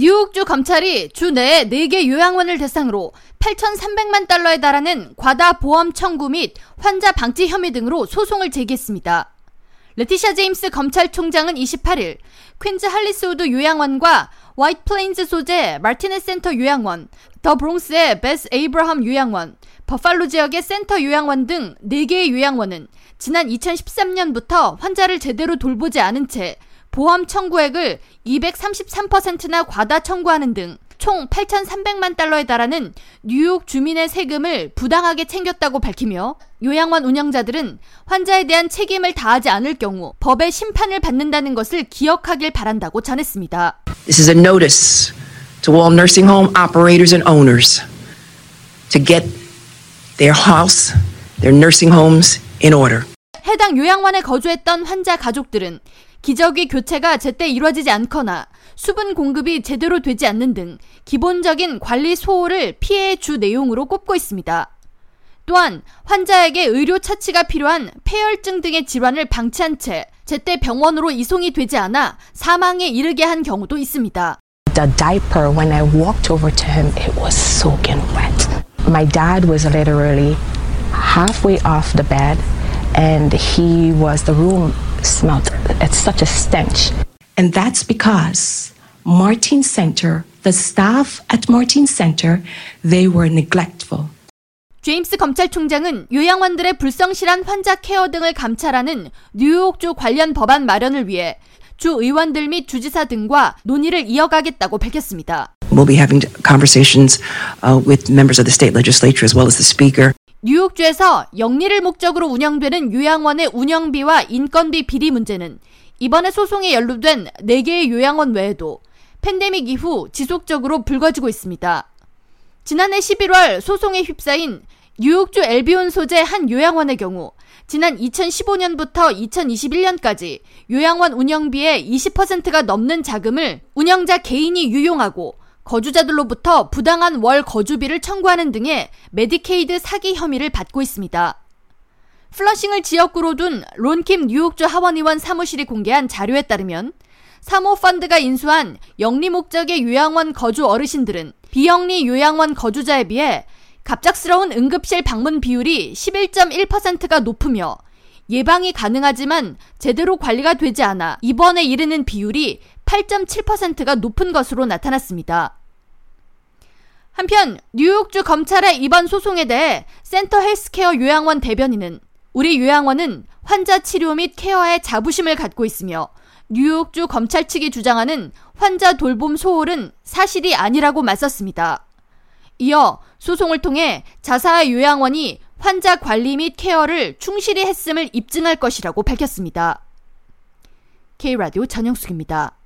뉴욕주 검찰이 주 내에 4개 요양원을 대상으로 8,300만 달러에 달하는 과다 보험 청구 및 환자 방치 혐의 등으로 소송을 제기했습니다. 레티샤 제임스 검찰총장은 28일 퀸즈 홀리스우드 요양원과 화이트 플레인즈 소재 마티네스 센터 요양원, 더 브롱스의 베스 에이브라함 요양원, 버팔로 지역의 센터 요양원 등 4개의 요양원은 지난 2013년부터 환자를 제대로 돌보지 않은 채 보험 청구액을 233%나 과다 청구하는 등 총 8,300만 달러에 달하는 뉴욕 주민의 세금을 부당하게 챙겼다고 밝히며 요양원 운영자들은 환자에 대한 책임을 다하지 않을 경우 법의 심판을 받는다는 것을 기억하길 바란다고 전했습니다. This is a notice to all nursing home operators and owners to get their house, their nursing homes in order. 해당 요양원에 거주했던 환자 가족들은 기저귀 교체가 제때 이루어지지 않거나 수분 공급이 제대로 되지 않는 등 기본적인 관리 소홀을 피해 주 내용으로 꼽고 있습니다. 또한 환자에게 의료 처치가 필요한 폐혈증 등의 질환을 방치한 채 제때 병원으로 이송이 되지 않아 사망에 이르게 한 경우도 있습니다. The diaper, when I walked over to him, it was soaking wet. My dad was literally halfway off the bed, and he was, the room smelled, it's such a stench. And that's because Martin Center, the staff at Martin Center, they were neglectful. 제임스 검찰총장은 요양원들의 불성실한 환자 케어 등을 감찰하는 뉴욕주 관련 법안 마련을 위해 주 의원들 및 주지사 등과 논의를 이어가겠다고 밝혔습니다. We'll be having conversations uh, with members of the state legislature as well as the speaker. 뉴욕주에서 영리를 목적으로 운영되는 요양원의 운영비와 인건비 비리 문제는 이번에 소송에 연루된 4개의 요양원 외에도 팬데믹 이후 지속적으로 불거지고 있습니다. 지난해 11월 소송에 휩싸인 뉴욕주 엘비온 소재 한 요양원의 경우 지난 2015년부터 2021년까지 요양원 운영비의 20%가 넘는 자금을 운영자 개인이 유용하고 거주자들로부터 부당한 월 거주비를 청구하는 등의 메디케이드 사기 혐의를 받고 있습니다. 플러싱을 지역구로 둔 론킴 뉴욕주 하원의원 사무실이 공개한 자료에 따르면 사모펀드가 인수한 영리 목적의 요양원 거주 어르신들은 비영리 요양원 거주자에 비해 갑작스러운 응급실 방문 비율이 11.1%가 높으며 예방이 가능하지만 제대로 관리가 되지 않아 입원에 이르는 비율이 8.7%가 높은 것으로 나타났습니다. 한편 뉴욕주 검찰의 이번 소송에 대해 센터 헬스케어 요양원 대변인은 우리 요양원은 환자 치료 및 케어에 자부심을 갖고 있으며 뉴욕주 검찰 측이 주장하는 환자 돌봄 소홀은 사실이 아니라고 맞섰습니다. 이어 소송을 통해 자사 요양원이 환자 관리 및 케어를 충실히 했음을 입증할 것이라고 밝혔습니다. K라디오 전영숙입니다.